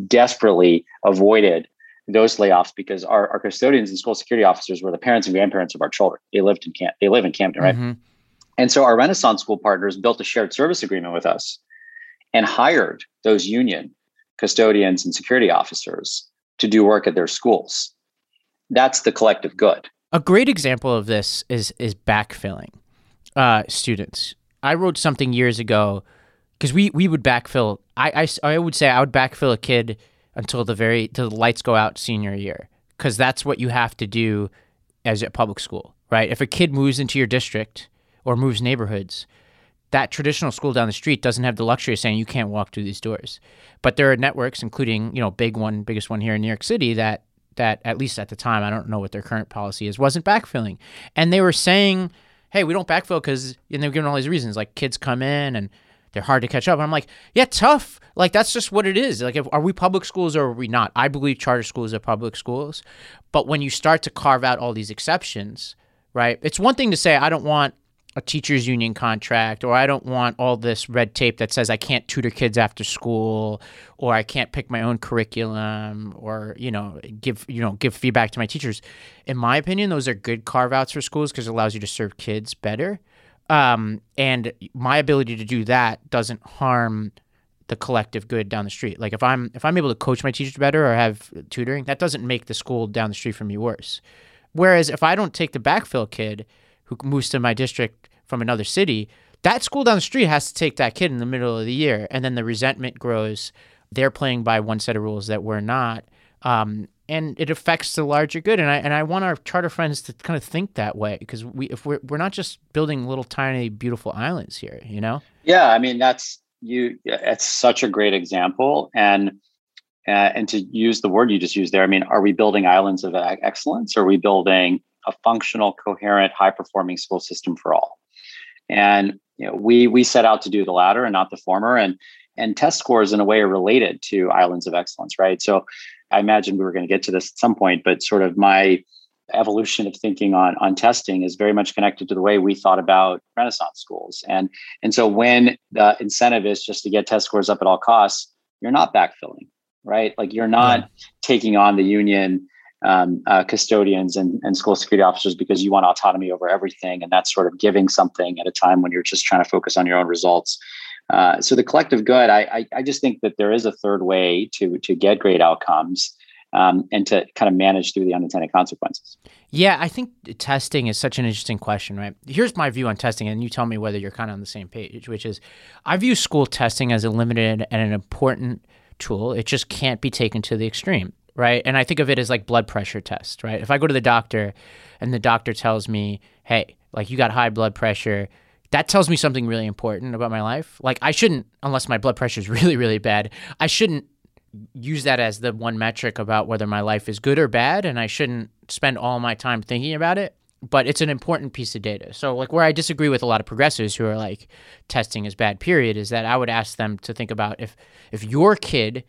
Speaker 10: desperately avoided those layoffs because our, our custodians and school security officers were the parents and grandparents of our children. They lived in Camp, they live in Camden, right? Mm-hmm. And so our Renaissance school partners built a shared service agreement with us and hired those union custodians and security officers to do work at their schools. That's the collective good.
Speaker 9: A great example of this is is backfilling uh, students. I wrote something years ago because we we would backfill. I, I I would say I would backfill a kid until the very till the lights go out senior year because that's what you have to do as a public school, right? If a kid moves into your district or moves neighborhoods, that traditional school down the street doesn't have the luxury of saying you can't walk through these doors. But there are networks, including you know big one, biggest one here in New York City, that that at least at the time, I don't know what their current policy is, wasn't backfilling, and they were saying, "Hey, we don't backfill because," and they're giving all these reasons like kids come in and they're hard to catch up. And I'm like, yeah, tough. Like that's just what it is. Like, if, are we public schools or are we not? I believe charter schools are public schools, but when you start to carve out all these exceptions, right? It's one thing to say I don't want a teachers union contract or I don't want all this red tape that says I can't tutor kids after school or I can't pick my own curriculum or you know give you know give feedback to my teachers. In my opinion, those are good carve outs for schools because it allows you to serve kids better. Um, and my ability to do that doesn't harm the collective good down the street. Like if I'm if I'm able to coach my teachers better or have tutoring, that doesn't make the school down the street from me worse. Whereas if I don't take the backfill kid who moves to my district from another city, that school down the street has to take that kid in the middle of the year, and then the resentment grows. They're playing by one set of rules that we're not. Um, and it affects the larger good. And I and I want our charter friends to kind of think that way because we if we're we're not just building little tiny beautiful islands here, you know.
Speaker 10: Yeah, I mean that's you. It's such a great example, and uh, and to use the word you just used there, I mean, are we building islands of excellence? Or are we building a functional, coherent, high performing school system for all? And you know, we we set out to do the latter and not the former, and and test scores in a way are related to islands of excellence, right? So I imagine we were going to get to this at some point, but sort of my evolution of thinking on on testing is very much connected to the way we thought about Renaissance schools. And and so when the incentive is just to get test scores up at all costs, you're not backfilling, right? Like you're not taking on the union um, uh, custodians and, and school security officers because you want autonomy over everything, and that's sort of giving something at a time when you're just trying to focus on your own results. Uh, so the collective good, I, I, I just think that there is a third way to to get great outcomes. Um, and to kind of manage through the unintended consequences.
Speaker 9: Yeah, I think testing is such an interesting question, right? Here's my view on testing, and you tell me whether you're kind of on the same page, which is I view school testing as a limited and an important tool. It just can't be taken to the extreme, right? And I think of it as like blood pressure test, right? If I go to the doctor and the doctor tells me, hey, like you got high blood pressure, that tells me something really important about my life. Like I shouldn't, unless my blood pressure is really, really bad, I shouldn't use that as the one metric about whether my life is good or bad, and I shouldn't spend all my time thinking about it. But it's an important piece of data. So, like, where I disagree with a lot of progressives who are like, testing is bad, period, is that I would ask them to think about if if your kid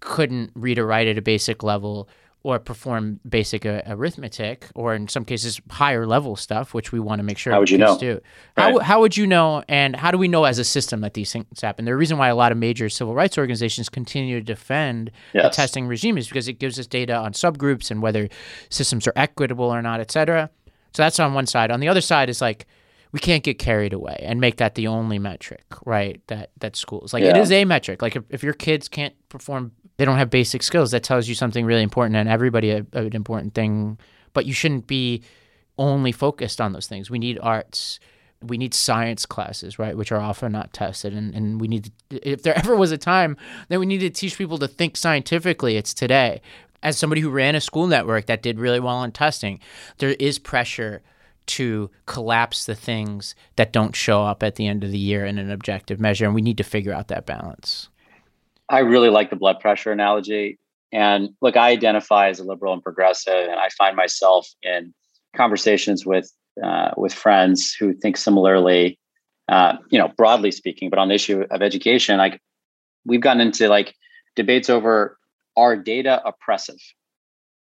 Speaker 9: couldn't read or write at a basic level or perform basic uh, arithmetic, or in some cases higher level stuff, which we want to make sure
Speaker 10: how would you know?
Speaker 9: do. Right. How, how would you know, and how do we know as a system that these things happen? The reason why a lot of major civil rights organizations continue to defend yes. the testing regime is because it gives us data on subgroups and whether systems are equitable or not, et cetera. So that's on one side. On the other side is like we can't get carried away and make that the only metric, right? That that schools like yeah. it is a metric. Like if, if your kids can't perform they don't have basic skills. That tells you something really important and everybody a, an important thing. But you shouldn't be only focused on those things. We need arts. We need science classes, right, which are often not tested. And, and we need, to, if there ever was a time that we needed to teach people to think scientifically, it's today. As somebody who ran a school network that did really well in testing, there is pressure to collapse the things that don't show up at the end of the year in an objective measure. And we need to figure out that balance.
Speaker 10: I really like the blood pressure analogy. And look, I identify as a liberal and progressive, and I find myself in conversations with uh, with friends who think similarly. Uh, you know, broadly speaking, but on the issue of education, like we've gotten into like debates over are data oppressive,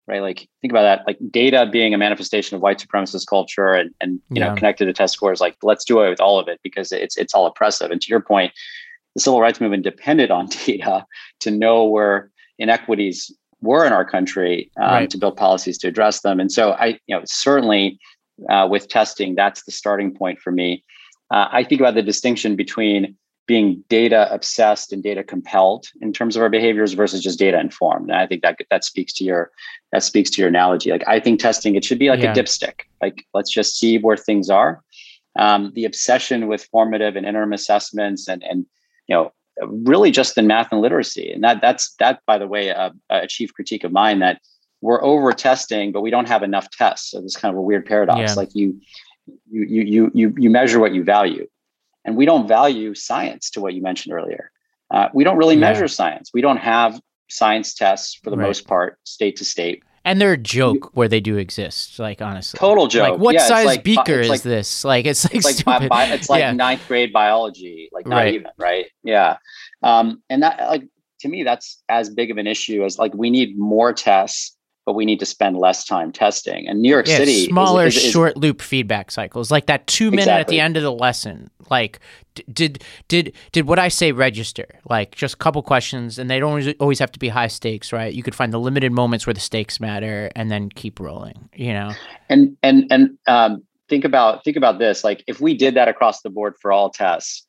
Speaker 10: right? Like think about that, like data being a manifestation of white supremacist culture, and and you yeah. know connected to test scores. Like let's do away with all of it because it's it's all oppressive. And to your point, the civil rights movement depended on data to know where inequities were in our country um, right. to build policies to address them. And so I, you know, certainly uh, with testing, that's the starting point for me. Uh, I think about the distinction between being data obsessed and data compelled in terms of our behaviors versus just data informed. And I think that that speaks to your that speaks to your analogy. Like I think testing it should be like yeah. a dipstick. Like let's just see where things are. Um, the obsession with formative and interim assessments and and you know really just in math and literacy and that that's that by the way a, a chief critique of mine that we're over testing but we don't have enough tests so this kind of a weird paradox yeah. like you you you you you measure what you value and we don't value science to what you mentioned earlier. Uh, we don't really
Speaker 9: Yeah.
Speaker 10: measure science. We don't have science tests for the
Speaker 9: Right.
Speaker 10: most part, state to state.
Speaker 9: And they're a joke where they do exist. Like honestly,
Speaker 10: Total joke.
Speaker 9: Like what
Speaker 10: Yeah,
Speaker 9: size
Speaker 10: like
Speaker 9: beaker is
Speaker 10: like-
Speaker 9: this? Like it's like
Speaker 10: It's like
Speaker 9: stupid.
Speaker 10: bi- it's like
Speaker 9: yeah.
Speaker 10: ninth grade biology, like not
Speaker 9: Right.
Speaker 10: even right. Yeah, um, and that like to me that's as big of an issue as like we need more tests, but we need to spend less time testing. And New York
Speaker 9: yeah,
Speaker 10: City,
Speaker 9: smaller
Speaker 10: is- is-
Speaker 9: short loop feedback cycles, like that two minute at the end of the lesson. Like, did did did what I say register? Like, just a couple questions, and they don't always, always have to be high stakes, right? You could find the limited moments where the stakes matter, and then keep rolling. You know,
Speaker 10: and and and um, think about think about this like if we did that across the board for all tests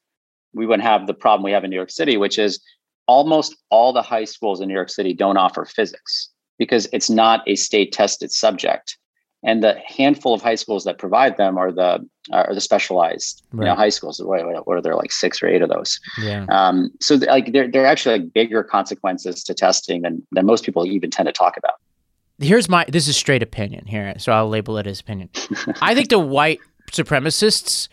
Speaker 10: we wouldn't have the problem we have in new york city which is almost all the high schools in new york city don't offer physics because it's not a state tested subject and the handful of high schools that provide them are the are the specialized you know high schools what, what what are there like six or eight of those
Speaker 9: yeah.
Speaker 10: um, so like there, there are actually like bigger consequences to testing than than most people even tend to talk about
Speaker 9: here's my this is straight opinion here, so I'll label it as opinion. I think the white supremacists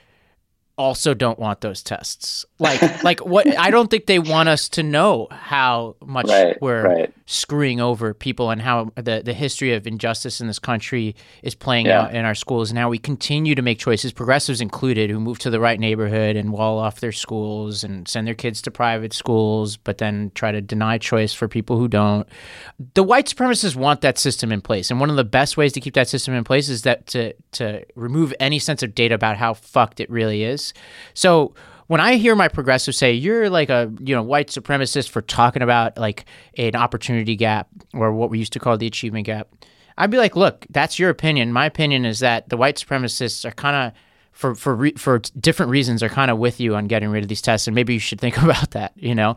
Speaker 9: also don't want those tests. Like like what I don't think they want us to know how much
Speaker 10: Right,
Speaker 9: we're
Speaker 10: right.
Speaker 9: screwing over people and how the the history of injustice in this country is playing
Speaker 10: Yeah.
Speaker 9: out in our schools. And now we continue to make choices, progressives included, who move to the right neighborhood and wall off their schools and send their kids to private schools, but then try to deny choice for people who don't the white supremacists want that system in place, and one of the best ways to keep that system in place is that to to remove any sense of data about how fucked it really is. So when I hear my progressives say you're like a you know white supremacist for talking about like an opportunity gap or what we used to call the achievement gap, I'd be like, look, that's your opinion. My opinion is that the white supremacists are kind of for for re- for different reasons are kind of with you on getting rid of these tests, and maybe you should think about that. You know,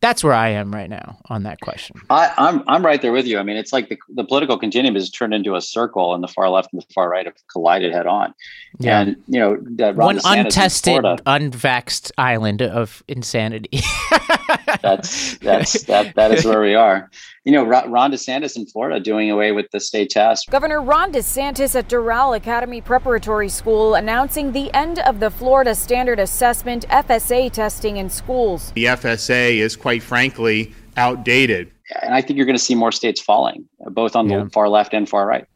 Speaker 9: that's where I am right now on that question.
Speaker 10: I, I'm I'm right there with you. I mean, it's like the, the political continuum has turned into a circle, and the far left and the far right have collided head on.
Speaker 9: Yeah.
Speaker 10: And you know, that Ron
Speaker 9: One
Speaker 10: DeSantis in
Speaker 9: untested,
Speaker 10: Florida,
Speaker 9: unvaxxed island of insanity.
Speaker 10: that's that's that that is where we are. You know, Ron Ron DeSantis in Florida doing away with the state test.
Speaker 19: Governor Ron DeSantis at Doral Academy Preparatory School announcing the end of the Florida Standard Assessment FSA testing in schools.
Speaker 20: The FSA is quite frankly outdated.
Speaker 10: And I think you're going to see more states falling, both on the far left and far right.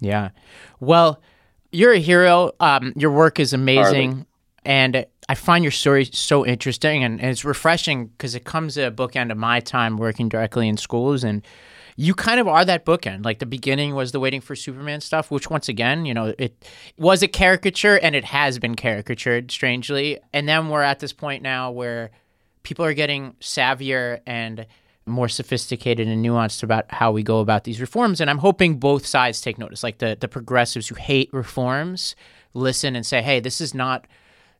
Speaker 9: Yeah. Well, you're a hero. Um, your work is amazing.
Speaker 10: Hardly.
Speaker 9: And I find your story so interesting and, and it's refreshing because it comes at a bookend of my time working directly in schools. And you kind of are that bookend. Like the beginning was the waiting for Superman stuff, which once again, you know, it was a caricature and it has been caricatured strangely. And then we're at this point now where people are getting savvier and more sophisticated and nuanced about how we go about these reforms. And I'm hoping both sides take notice. Like the, the progressives who hate reforms listen and say, hey, this is not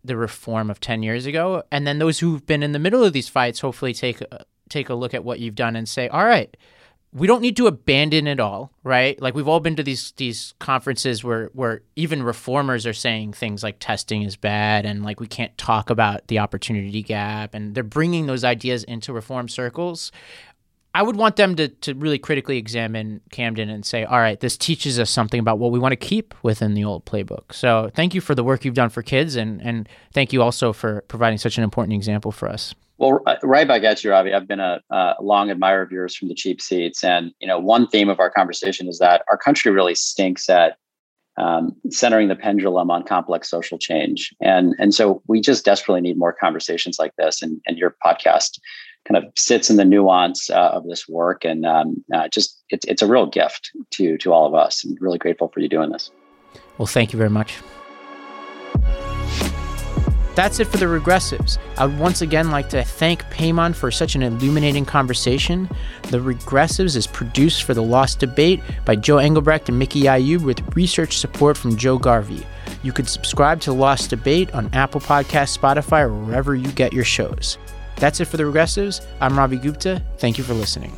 Speaker 9: the reform of 10 years ago. And then those who've been in the middle of these fights hopefully take a, take a look at what you've done and say, all right, we don't need to abandon it all, right? Like we've all been to these these conferences where where even reformers are saying things like testing is bad and like we can't talk about the opportunity gap and they're bringing those ideas into reform circles. I would want them to to really critically examine Camden and say, all right, this teaches us something about what we want to keep within the old playbook. So thank you for the work you've done for kids and and thank you also for providing such an important example for us.
Speaker 10: Well, uh, right back at you, Ravi. I've been a, a long admirer of yours from the cheap seats, and you know, one theme of our conversation is that our country really stinks at um, centering the pendulum on complex social change, and and so we just desperately need more conversations like this. And and your podcast kind of sits in the nuance uh, of this work, and um, uh, just it's it's a real gift to to all of us. I'm really grateful for you doing this.
Speaker 9: Well, thank you very much. That's it for the regressives. I would once again like to thank Paymon for such an illuminating conversation. The Regressives is produced for the Lost Debate by Joe Engelbrecht and Mickey Ayub with research support from Joe Garvey. You can subscribe to Lost Debate on Apple Podcasts, Spotify, or wherever you get your shows. That's it for the Regressives. I'm Ravi Gupta. Thank you for listening.